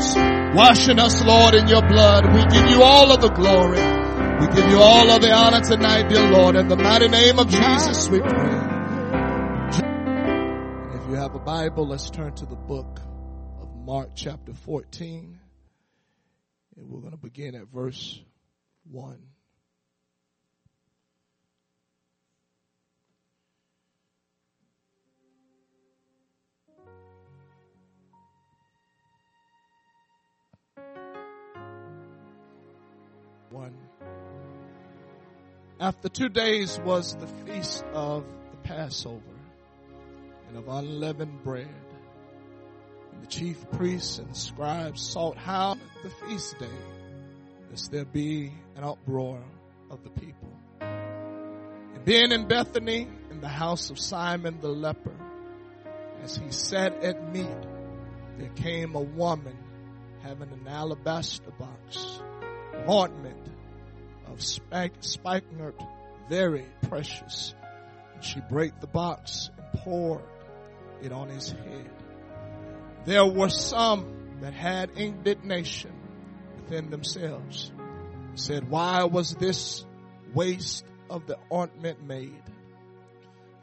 cross, washing us, Lord, in your blood. We give you all of the glory. We give you all of the honor tonight, dear Lord. In the mighty name of Jesus, we pray. If you have a Bible, let's turn to the book of Mark chapter 14. And we're going to begin at verse 1. One. After two days was the feast of the Passover and of unleavened bread. And the chief priests and scribes sought how the feast day, lest there be an uproar of the people. And being in Bethany, in the house of Simon the leper, as he sat at meat, there came a woman having an alabaster box, ointment of spikenard, very precious. And she brake the box and poured it on his head. There were some that had indignation within themselves. Said, why was this waste of the ointment made?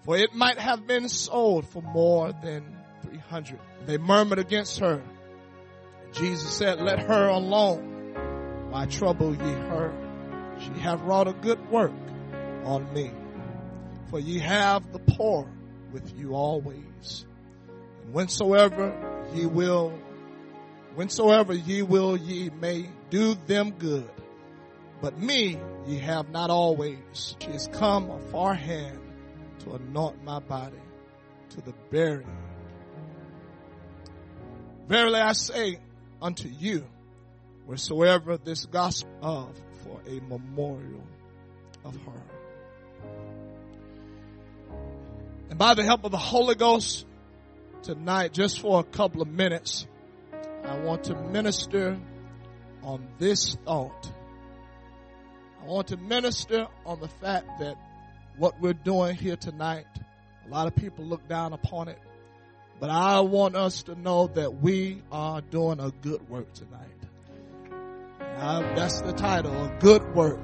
For it might have been sold for more than 300. They murmured against her. Jesus said, let her alone. Why trouble ye her? She hath wrought a good work on me. For ye have the poor with you always. And whensoever ye will, whensoever ye will ye may do them good. But me ye have not always. She is come a far hand to anoint my body to the burying. Verily I say unto you, wheresoever this gospel of for a memorial of her. And by the help of the Holy Ghost tonight, just for a couple of minutes, I want to minister on this thought. I want to minister on the fact that what we're doing here tonight, a lot of people look down upon it, but I want us to know that we are doing a good work tonight. Uh, that's the title, a good work.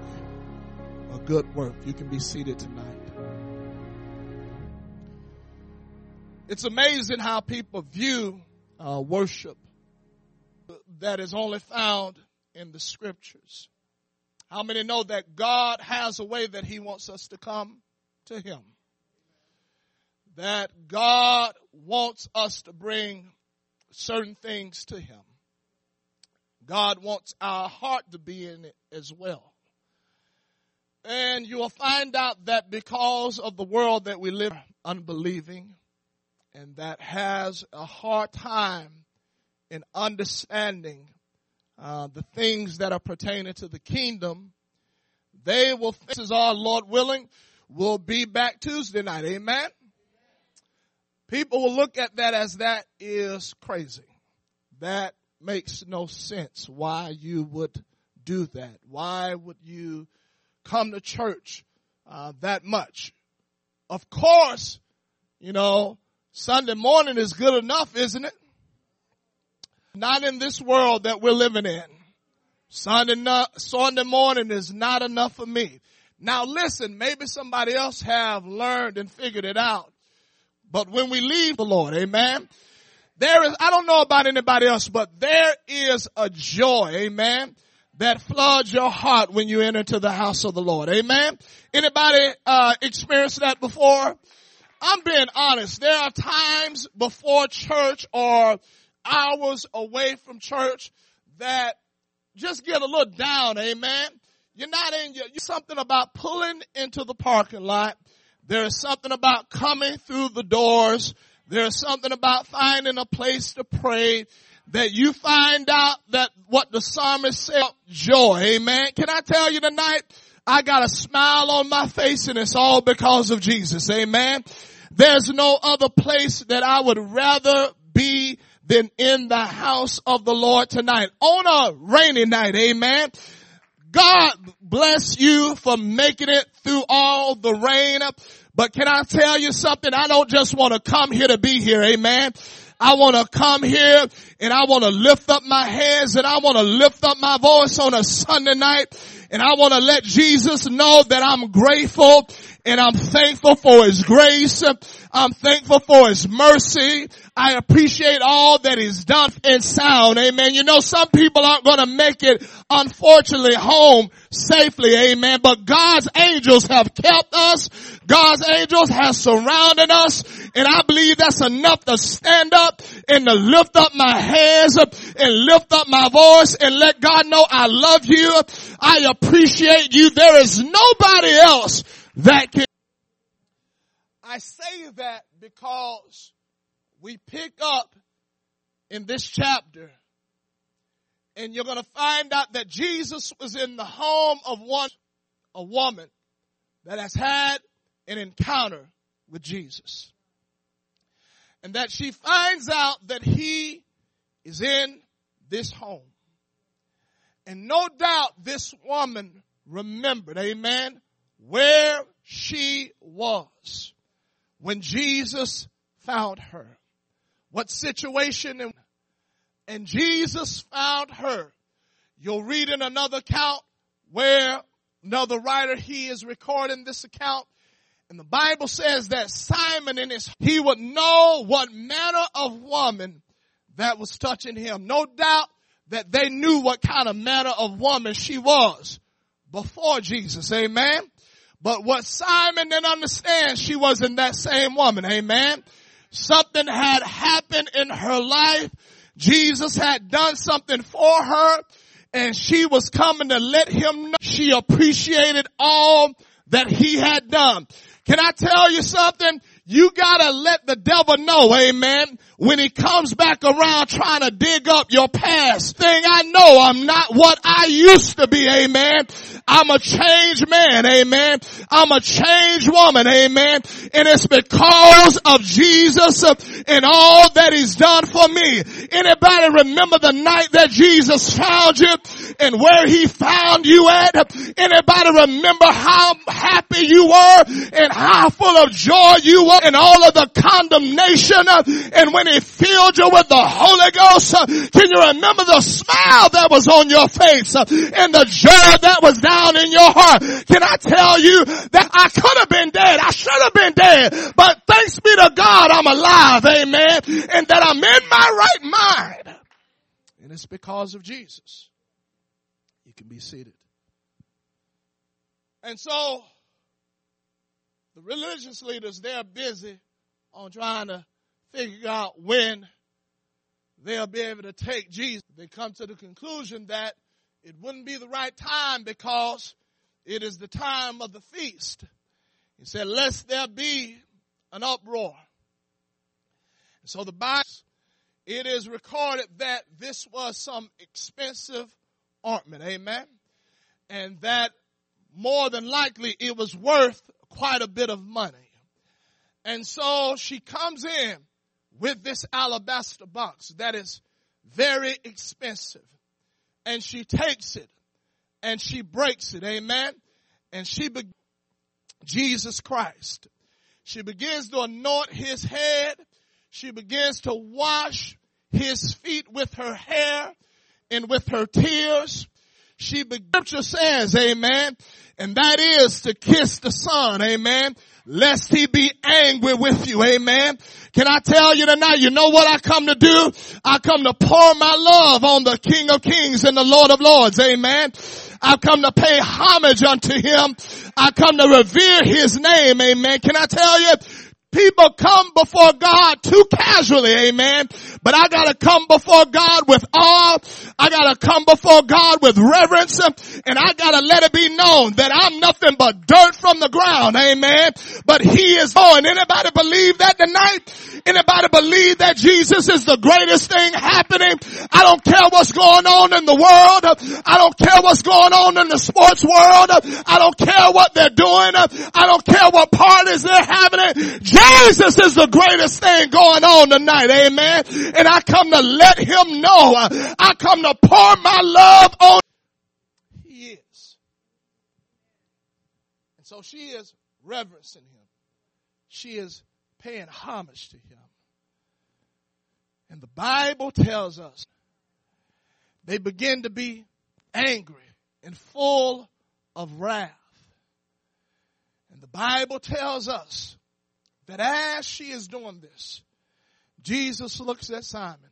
A good work. You can be seated tonight. It's amazing how people view uh, worship that is only found in the scriptures. How many know that God has a way that He wants us to come to Him? That God wants us to bring certain things to Him. God wants our heart to be in it as well. And you will find out that because of the world that we live unbelieving and that has a hard time in understanding uh, the things that are pertaining to the kingdom, they will, this is our Lord willing, will be back Tuesday night. Amen. People will look at that as that is crazy. That makes no sense why you would do that. Why would you come to church uh, that much? Of course, you know, Sunday morning is good enough, isn't it? Not in this world that we're living in. Sunday, not, Sunday morning is not enough for me. Now listen, maybe somebody else have learned and figured it out. But when we leave the Lord, amen, there is, I don't know about anybody else, but there is a joy, amen, that floods your heart when you enter into the house of the Lord. Amen. Anybody, uh, experienced that before? I'm being honest. There are times before church or hours away from church that just get a little down. Amen. You're not in your, something about pulling into the parking lot. There's something about coming through the doors there's something about finding a place to pray that you find out that what the psalmist said, joy. Amen. Can I tell you tonight? I got a smile on my face and it's all because of Jesus. Amen. There's no other place that I would rather be than in the house of the Lord tonight on a rainy night. Amen. God bless you for making it through all the rain. But can I tell you something? I don't just want to come here to be here. Amen. I want to come here and I want to lift up my hands and I want to lift up my voice on a Sunday night and I want to let Jesus know that I'm grateful and I'm thankful for His grace. I'm thankful for His mercy. I appreciate all that He's done in sound. Amen. You know, some people aren't going to make it, unfortunately, home safely. Amen. But God's angels have kept us. God's angels have surrounded us. And I believe that's enough to stand up and to lift up my hands and lift up my voice and let God know I love you. I appreciate you. There is nobody else that can. I say that because we pick up in this chapter and you're going to find out that Jesus was in the home of one, a woman that has had an encounter with Jesus. And that she finds out that he is in this home. And no doubt this woman remembered, amen, where she was when Jesus found her. What situation and, and Jesus found her. You'll read in another account where another writer, he is recording this account. And the Bible says that Simon in his, he would know what manner of woman that was touching him. No doubt that they knew what kind of manner of woman she was before Jesus. Amen. But what Simon didn't understand, she wasn't that same woman. Amen. Something had happened in her life. Jesus had done something for her and she was coming to let him know she appreciated all that he had done. Can I tell you something? You gotta let the devil know, amen, when he comes back around trying to dig up your past thing. I know I'm not what I used to be, amen. I'm a changed man, amen. I'm a changed woman, amen. And it's because of Jesus and all that he's done for me. Anybody remember the night that Jesus found you and where he found you at? Anybody remember how happy you were and how full of joy you were and all of the condemnation uh, and when he filled you with the Holy Ghost, uh, can you remember the smile that was on your face uh, and the joy that was down down in your heart. Can I tell you that I could have been dead. I should have been dead. But thanks be to God I'm alive. Amen. And that I'm in my right mind. And it's because of Jesus. You can be seated. And so the religious leaders, they're busy on trying to figure out when they'll be able to take Jesus. They come to the conclusion that it wouldn't be the right time because it is the time of the feast. He said, lest there be an uproar. So the Bible, it is recorded that this was some expensive ointment. Amen. And that more than likely it was worth quite a bit of money. And so she comes in with this alabaster box that is very expensive and she takes it and she breaks it. Amen. And she, be- Jesus Christ. She begins to anoint his head. She begins to wash his feet with her hair and with her tears. She, scripture says, amen, and that is to kiss the son, amen, lest he be angry with you, amen. Can I tell you tonight, you know what I come to do? I come to pour my love on the King of Kings and the Lord of Lords. Amen. I come to pay homage unto him. I come to revere his name. Amen. Can I tell you? People come before God too casually, amen. But I gotta come before God with awe. I gotta come before God with reverence. And I gotta let it be known that I'm nothing but dirt from the ground, amen. But He is on. Anybody believe that tonight? Anybody believe that Jesus is the greatest thing happening? I don't care what's going on in the world. I don't care what's going on in the sports world. I don't care what they're doing. I don't care what parties they're having. Jesus is the greatest thing going on tonight. Amen. And I come to let him know. Uh, I come to pour my love on. He is. And so she is reverencing him. She is paying homage to him. And the Bible tells us they begin to be angry and full of wrath. And the Bible tells us that as she is doing this, Jesus looks at Simon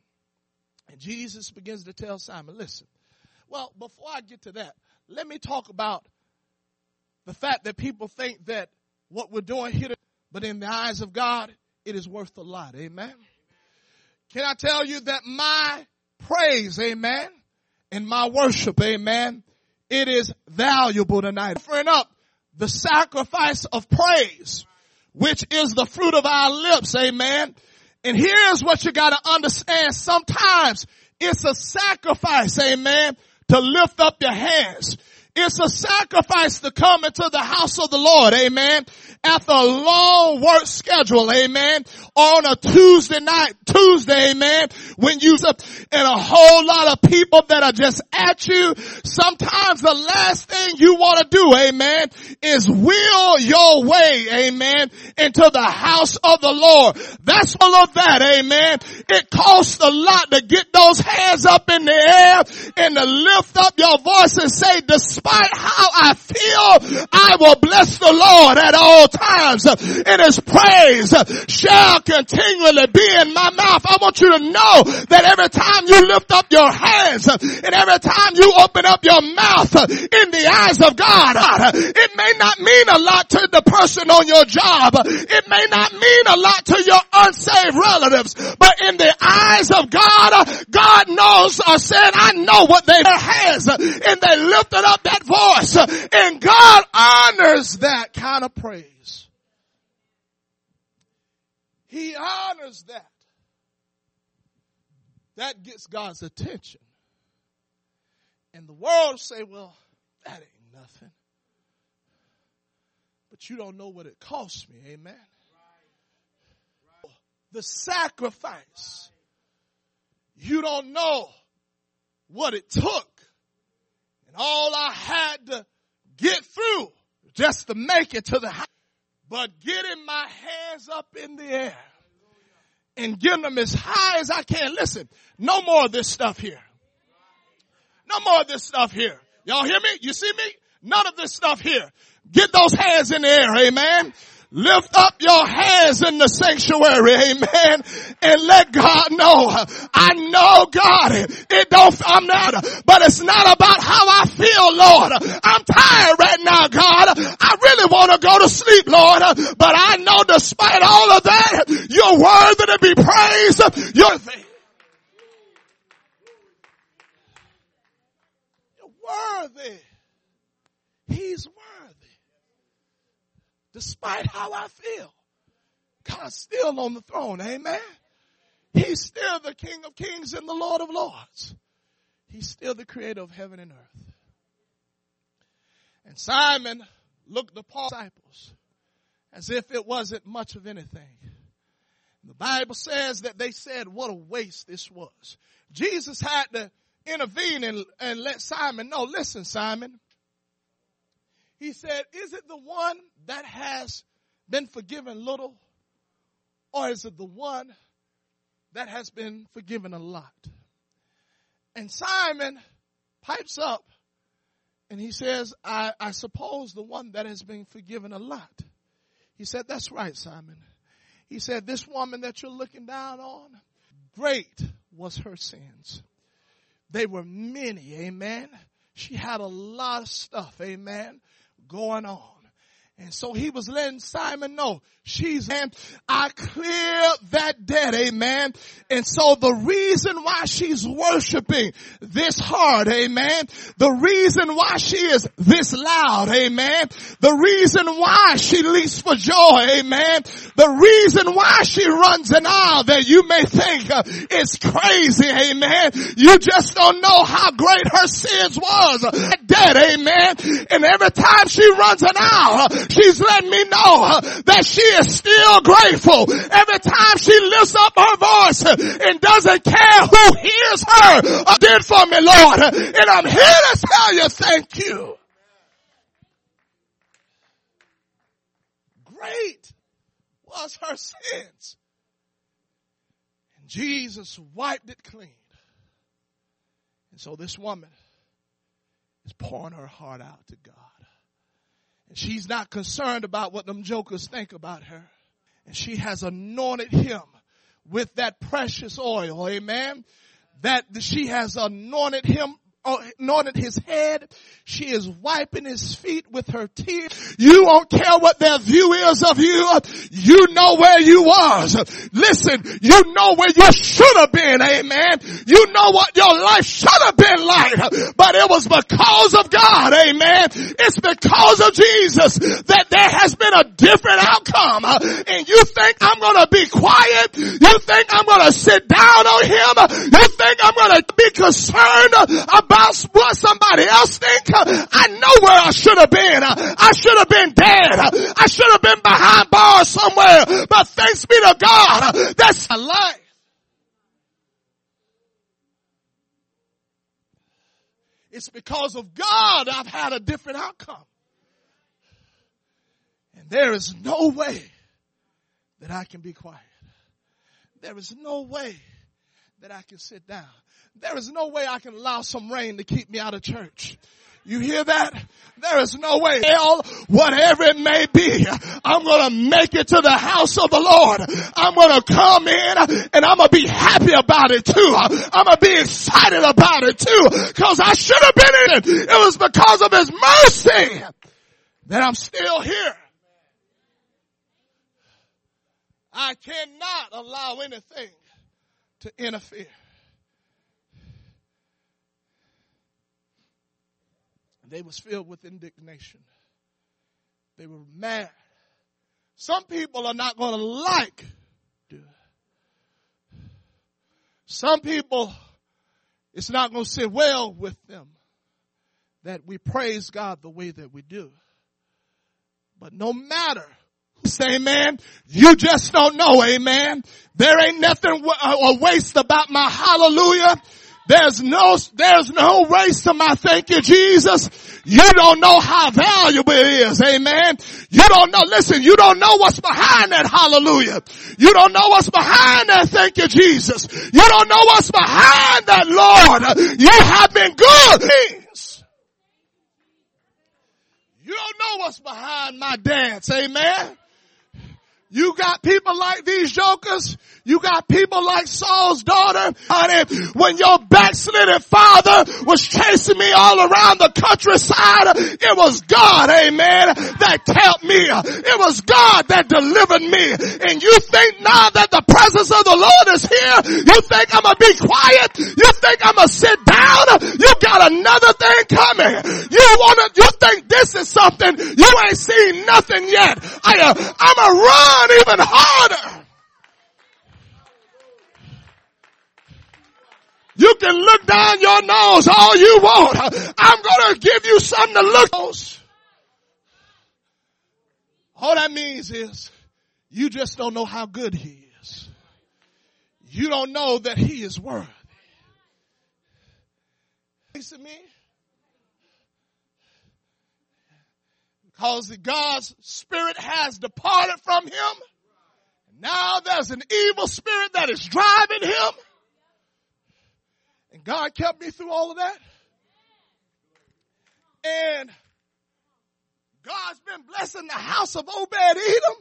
and Jesus begins to tell Simon, listen, well, before I get to that, let me talk about the fact that people think that what we're doing here, but in the eyes of God, it is worth a lot. Amen. Can I tell you that my praise, amen, and my worship, amen, it is valuable tonight. Offering up the sacrifice of praise, which is the fruit of our lips, amen. And here's what you gotta understand. Sometimes it's a sacrifice, amen, to lift up your hands. It's a sacrifice to come into the house of the Lord, amen, after a long work schedule, amen, on a Tuesday night, Tuesday, amen, when you and a whole lot of people that are just at you, sometimes the last thing you want to do, amen, is will your way, amen, into the house of the Lord. That's all of that, amen. It costs a lot to get those hands up in the air and to lift up your voice and say, how I feel, I will bless the Lord at all times. And his praise shall continually be in my mouth. I want you to know that every time you lift up your hands and every time you open up your mouth in the eyes of God, it may not mean a lot to the person on your job. It may not mean a lot to your unsaved relatives, but in the eyes of God, God knows or said, I know what they has and they lifted up that voice and God honors that kind of praise. He honors that. That gets God's attention. And the world say, well, that ain't nothing. But you don't know what it cost me. Amen. The sacrifice. You don't know what it took. And all I had to get through just to make it to the house but getting my hands up in the air and getting them as high as I can. Listen, no more of this stuff here. No more of this stuff here. Y'all hear me? You see me? None of this stuff here. Get those hands in the air, amen. Lift up your hands in the sanctuary, amen, and let God know. I know God. It don't, I'm not, but it's not about how I feel, Lord. I'm tired right now, God. I really want to go to sleep, Lord, but I know despite all of that, you're worthy to be praised. You're, you're worthy. He's worthy despite how I feel. God's still on the throne. Amen. He's still the King of Kings and the Lord of Lords. He's still the creator of heaven and earth. And Simon looked upon disciples as if it wasn't much of anything. The Bible says that they said what a waste this was. Jesus had to intervene and, and let Simon know, listen, Simon, he said, is it the one that has been forgiven little or is it the one that has been forgiven a lot? And Simon pipes up and he says, I, I suppose the one that has been forgiven a lot. He said, that's right, Simon. He said, this woman that you're looking down on, great was her sins. They were many, amen. She had a lot of stuff, amen going on. And so he was letting Simon know, she's, and I clear that debt, amen. And so the reason why she's worshiping this hard, amen. The reason why she is this loud, amen. The reason why she leaps for joy, amen. The reason why she runs an aisle that you may think uh, is crazy, amen. You just don't know how great her sins was. Dead, amen. And every time she runs an aisle, she's letting me know that she is still grateful. Every time she lifts up her voice and doesn't care who hears her uh, did for me, Lord. And I'm here to tell you thank you. Great was her sins. And Jesus wiped it clean. And so this woman is pouring her heart out to God. She's not concerned about what them jokers think about her. And she has anointed him with that precious oil. Amen. That she has anointed him Uh, anointed his head. She is wiping his feet with her tears. You don't care what their view is of you. You know where you was. Listen, you know where you should have been. Amen. You know what your life should have been like, but it was because of God. Amen. It's because of Jesus that there has been a different outcome. And you think I'm going to be quiet? You think I'm going to sit down on him? You think I'm going to be concerned about about what somebody else think. Uh, I know where I should have been. Uh, I should have been dead. Uh, I should have been behind bars somewhere. But thanks be to God, that's a life. It's because of God I've had a different outcome. And there is no way that I can be quiet. There is no way that I can sit down. There is no way I can allow some rain to keep me out of church. You hear that? There is no way. Hell, whatever it may be, I'm gonna make it to the house of the Lord. I'm gonna come in and I'm gonna be happy about it too. I'm gonna be excited about it too. Cause I should have been in it. It was because of His mercy that I'm still here. I cannot allow anything to interfere. They was filled with indignation. They were mad. Some people are not going to like. Some people, it's not going to sit well with them that we praise God the way that we do. But no matter Say amen. You just don't know, amen. There ain't nothing uh, a waste about my hallelujah. There's no, there's no race to my thank you, Jesus. You don't know how valuable it is. Amen. You don't know, listen, you don't know what's behind that hallelujah. You don't know what's behind that thank you, Jesus. You don't know what's behind that Lord. You have been good. You don't know what's behind my dance. Amen. You got people like these jokers. You got people like Saul's daughter. Honey, when your backslidden father was chasing me all around the countryside, it was God, amen, that kept me. It was God that delivered me. And you think now that the presence of the Lord is here, you think I'm gonna be quiet? You think I'm gonna sit down? You got another thing coming. You wanna, you think this is something you ain't seen nothing yet. I, uh, I'm a run run even harder. You can look down your nose all you want. I'm going to give you something to look on. All that means is you just don't know how good he is. You don't know that he is worthy. Listen me. Because God's spirit has departed from him. Now there's an evil spirit that is driving him. And God kept me through all of that. And God's been blessing the house of Obed Edom.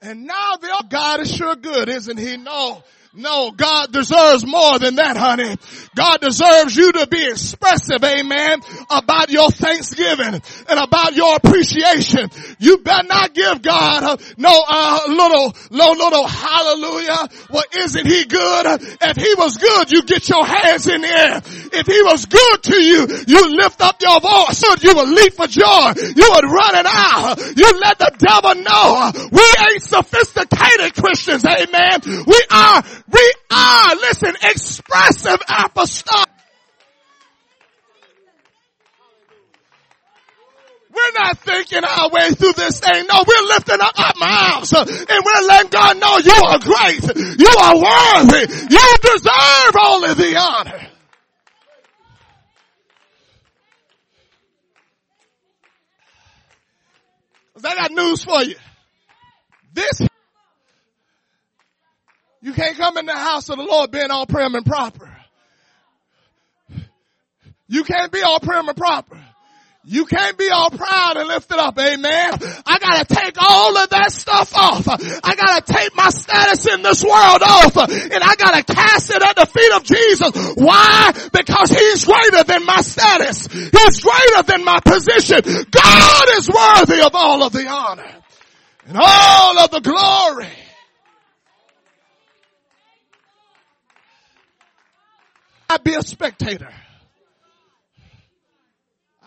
And now the God is sure good, isn't he? No. No, God deserves more than that, honey. God deserves you to be expressive, amen, about your thanksgiving and about your appreciation. You better not give God uh, no uh, little, little, little hallelujah. Well, isn't he good? If he was good, you get your hands in the air. If he was good to you, you lift up your voice. You would leap for joy. You would run it out. You let the devil know we ain't sophisticated Christians, amen. We are we are, listen, expressive apostolic. We're not thinking our way through this thing. No, we're lifting up our mouths and we're letting God know you are great. You are worthy. You deserve all of the honor. I got news for you. This You can't come in the house of the Lord being all prim and proper. You can't be all prim and proper. You can't be all proud and lifted up. Amen. I gotta take all of that stuff off. I gotta take my status in this world off and I gotta cast it at the feet of Jesus. Why? Because He's greater than my status. He's greater than my position. God is worthy of all of the honor and all of the glory. I be a spectator.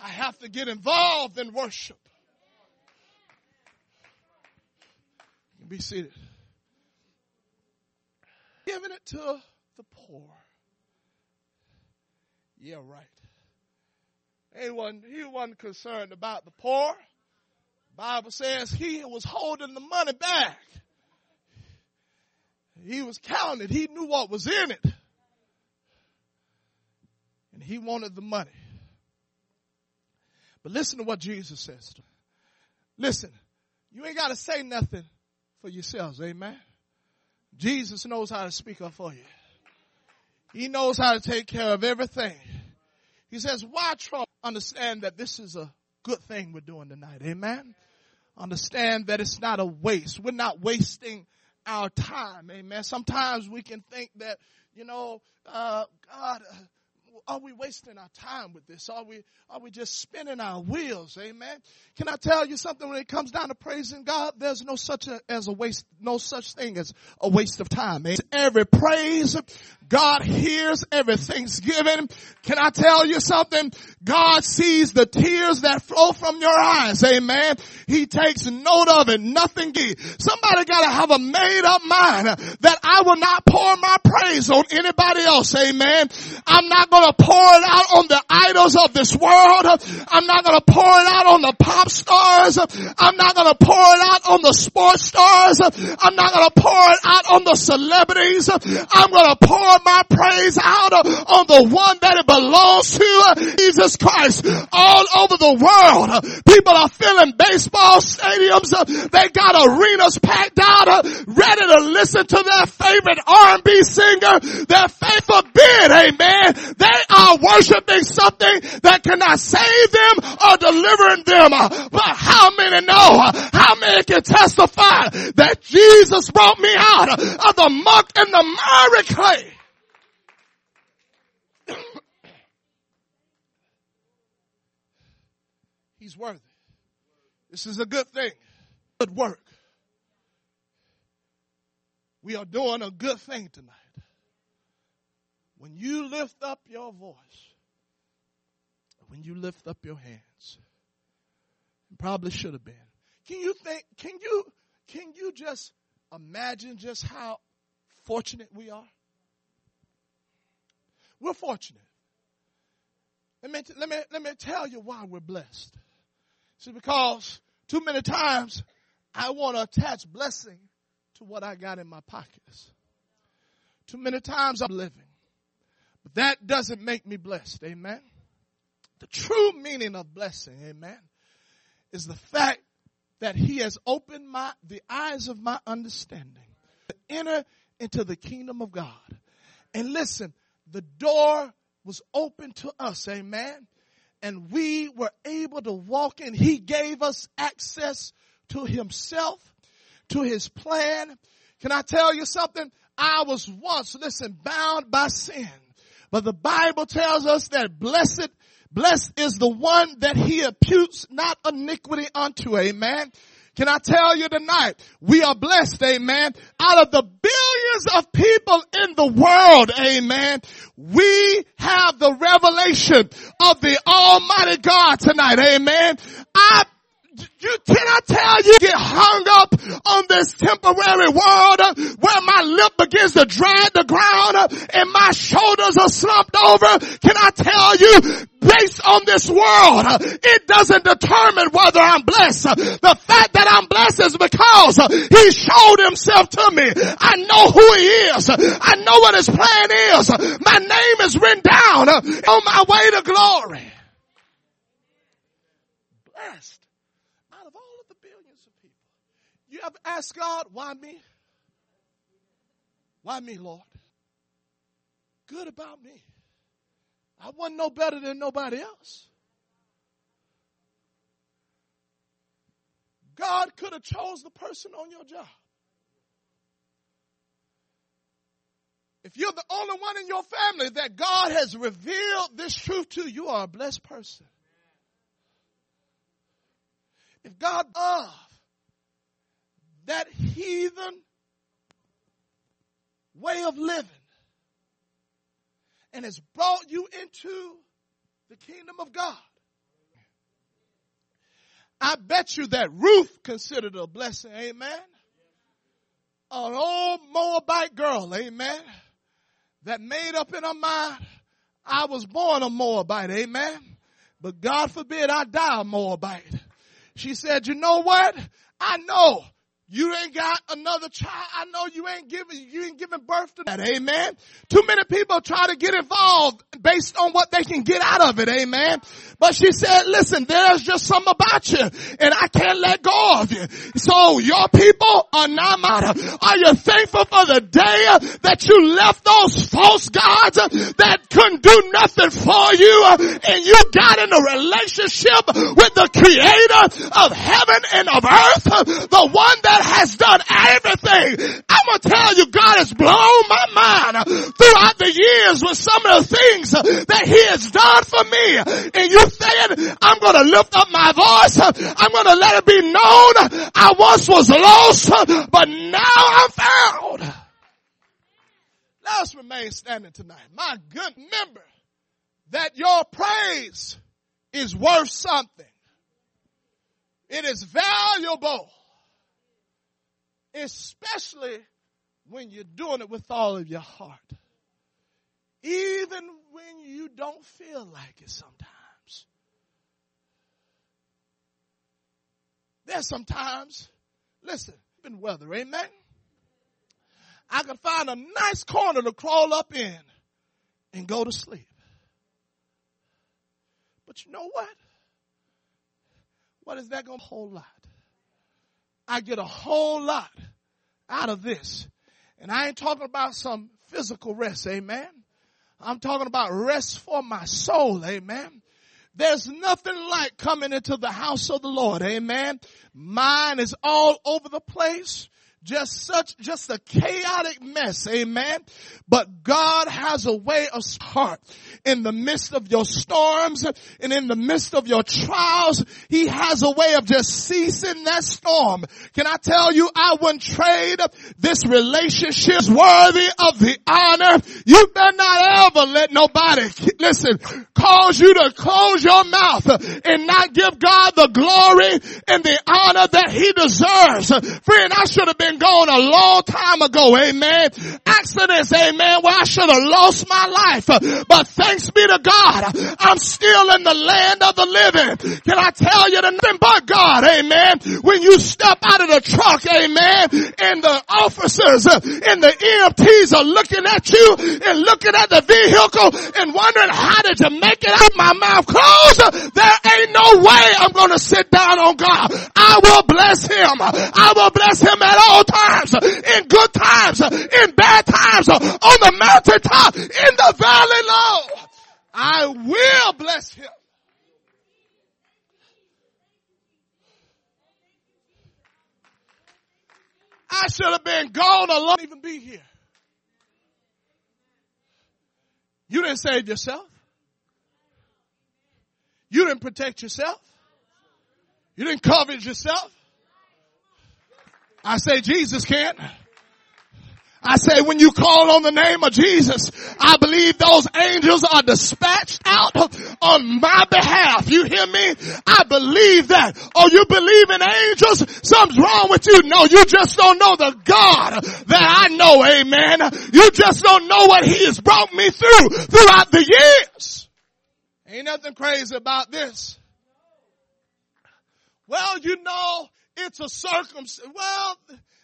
I have to get involved in worship. Be seated. Giving it to the poor. Yeah, right. He wasn't, he wasn't concerned about the poor. Bible says he was holding the money back. He was counting. He knew what was in it. He wanted the money. But listen to what Jesus says. Listen, you ain't got to say nothing for yourselves. Amen. Jesus knows how to speak up for you. He knows how to take care of everything. He says, why trouble? Understand that this is a good thing we're doing tonight. Amen. Understand that it's not a waste. We're not wasting our time. Amen. Sometimes we can think that, you know, uh, God, are we wasting our time with this? Are we, are we just spinning our wheels? Amen. Can I tell you something when it comes down to praising God? There's no such a, as a waste, no such thing as a waste of time. Amen. Every praise, God hears every thanksgiving. Can I tell you something? God sees the tears that flow from your eyes. Amen. He takes note of it. Nothing. Somebody gotta have a made up mind that I will not pour my praise on anybody else. Amen. I'm not gonna pour it out on the idols of this world. I'm not gonna pour it out on the pop stars. I'm not gonna pour it out on the sports stars. I'm not gonna pour it out on the celebrities. I'm gonna pour my praise out on the one that it belongs to, Jesus Christ. All over the world, people are filling baseball stadiums. They got arenas packed out, ready to listen to their favorite R&B singer. Their faith forbid, amen. They are worshiping something that cannot save them or deliver them. But how many know, how many can testify that Jesus brought me out of the muck and the miry clay? He's worthy. This is a good thing. Good work. We are doing a good thing tonight. When you lift up your voice, when you lift up your hands, and probably should have been. Can you think, can you, can you just imagine just how fortunate we are? We're fortunate. Let me, let me, let me tell you why we're blessed. See, because too many times I want to attach blessing to what I got in my pockets. Too many times I'm living. But that doesn't make me blessed. Amen. The true meaning of blessing, amen, is the fact that he has opened my, the eyes of my understanding to enter into the kingdom of God. And listen, the door was open to us, amen. And we were able to walk in. He gave us access to himself, to his plan. Can I tell you something? I was once, listen, bound by sin. But the Bible tells us that blessed, blessed is the one that he imputes not iniquity unto. Amen. Can I tell you tonight, we are blessed, amen. Out of the billions of people in the world, amen, we have the revelation of the Almighty God tonight, amen. I you, cannot tell you, get hung up on this temporary world where my lip begins to drag the ground and my shoulders are slumped over. Can I tell you, based on this world, it doesn't determine whether I'm blessed. The fact that I'm blessed is because he showed himself to me. I know who he is. I know what his plan is. My name is written down on my way to glory. Blessed. You ever ask God, why me? Why me, Lord? Good about me. I wasn't no better than nobody else. God could have chose the person on your job. If you're the only one in your family that God has revealed this truth to, you are a blessed person. If God of that heathen way of living and has brought you into the kingdom of God, I bet you that Ruth considered a blessing, amen. An old Moabite girl, amen that made up in her mind, I was born a Moabite, amen. But God forbid I die a Moabite. She said, you know what? I know you ain't got another child. I know you ain't giving, you ain't giving birth to that. Amen. Too many people try to get involved based on what they can get out of it. Amen. But she said, listen, there's just something about you and I can't let go of you. So your people are not matter. Are you thankful for the day that you left those false gods that couldn't do nothing for you and you got in a relationship with the creator of heaven and of earth, the one that God has done everything. I'm gonna tell you, God has blown my mind throughout the years with some of the things that He has done for me. And you saying, I'm gonna lift up my voice. I'm gonna let it be known. I once was lost, but now I'm found. Let us remain standing tonight. My good member, that your praise is worth something. It is valuable especially when you're doing it with all of your heart. Even when you don't feel like it sometimes. There's sometimes, listen, been weather, amen? I can find a nice corner to crawl up in and go to sleep. But you know what? What is that going to whole lot? I get a whole lot out of this. And I ain't talking about some physical rest, amen. I'm talking about rest for my soul, amen. There's nothing like coming into the house of the Lord, amen. Mine is all over the place just such, just a chaotic mess. Amen. But God has a way of heart in the midst of your storms and in the midst of your trials. He has a way of just ceasing that storm. Can I tell you, I wouldn't trade this relationship worthy of the honor. You better not ever let nobody, listen, cause you to close your mouth and not give God the glory and the honor that he deserves. Friend, I should have been gone a long time ago. Amen. Accidents. Amen. Where I should have lost my life. But thanks be to God. I'm still in the land of the living. Can I tell you nothing but God? Amen. When you step out of the truck. Amen. And the officers and the EMTs are looking at you and looking at the vehicle and wondering how did you make it out my mouth closed? There ain't no way I'm going to sit down on God. I will bless him. I will bless him at all times, in good times, in bad times, on the mountaintop, in the valley low. I will bless him. I should have been gone alone, even be here. You didn't save yourself. You didn't protect yourself. You didn't cover yourself. I say Jesus can't. I say when you call on the name of Jesus, I believe those angels are dispatched out on my behalf. You hear me? I believe that. Oh, you believe in angels? Something's wrong with you. No, you just don't know the God that I know. Amen. You just don't know what he has brought me through throughout the years. Ain't nothing crazy about this. Well, you know, it's a circumstance. Well,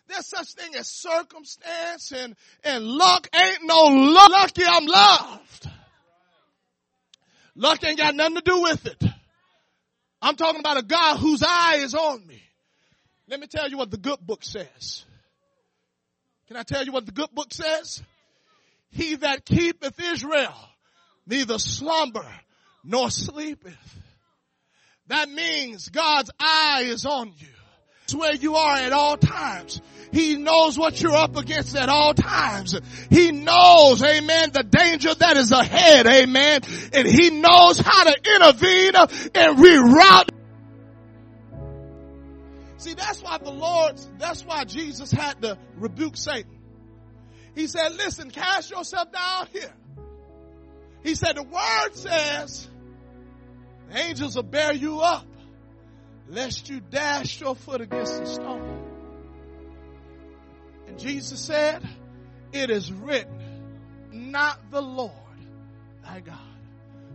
there's such thing as circumstance and, and luck ain't no luck. Lucky I'm loved. Luck ain't got nothing to do with it. I'm talking about a God whose eye is on me. Let me tell you what the good book says. Can I tell you what the good book says? He that keepeth Israel neither slumber nor sleepeth. That means God's eye is on you. Where you are at all times. He knows what you're up against at all times. He knows, amen, the danger that is ahead, amen. And he knows how to intervene and reroute. See, that's why the Lord, that's why Jesus had to rebuke Satan. He said, listen, cast yourself down here. He said, the word says, the angels will bear you up lest you dash your foot against a stone. And Jesus said, it is written, not the Lord thy God.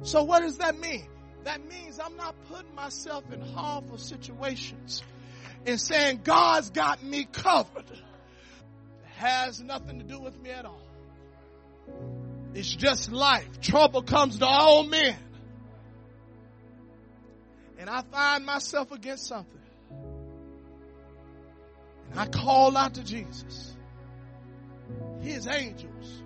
So what does that mean? That means I'm not putting myself in harmful situations and saying God's got me covered. It has nothing to do with me at all. It's just life. Trouble comes to all men. And I find myself against something. And I call out to Jesus. His angels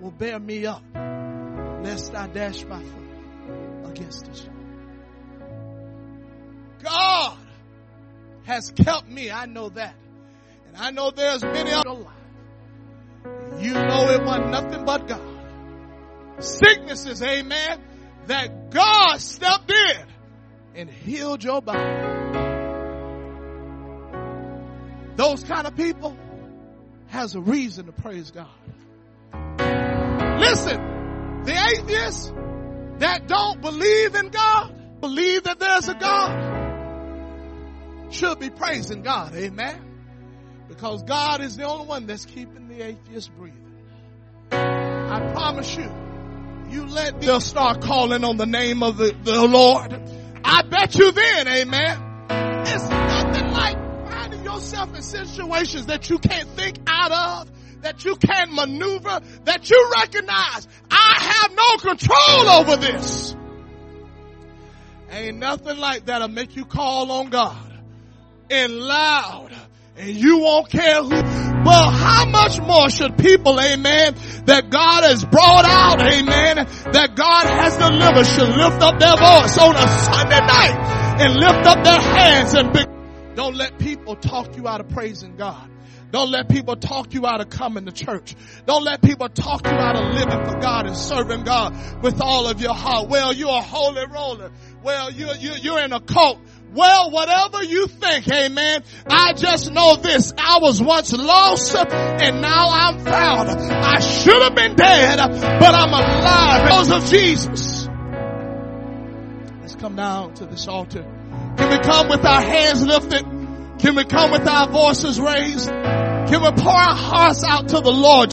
will bear me up lest I dash my foot against stone. God has kept me. I know that. And I know there's many alive. You know it was nothing but God. Sicknesses, amen, that God stepped in and healed your body. Those kind of people has a reason to praise God. Listen, the atheists that don't believe in God, believe that there's a God, should be praising God. Amen. Because God is the only one that's keeping the atheist breathing. I promise you, you let them start calling on the name of the, the Lord. I bet you then, amen. It's nothing like finding yourself in situations that you can't think out of, that you can't maneuver, that you recognize, I have no control over this. Ain't nothing like that'll make you call on God in loud and you won't care who. Well, how much more should people, amen, that God has brought out, amen, that God has delivered should lift up their voice on a Sunday night and lift up their hands and be, don't let people talk you out of praising God. Don't let people talk you out of coming to church. Don't let people talk you out of living for God and serving God with all of your heart. Well, you're a holy roller. Well, you're, you're, you're in a cult. Well, whatever you think, amen. I just know this. I was once lost and now I'm found. I should have been dead, but I'm alive because of Jesus. Let's come down to this altar. Can we come with our hands lifted? Can we come with our voices raised? Can we pour our hearts out to the Lord?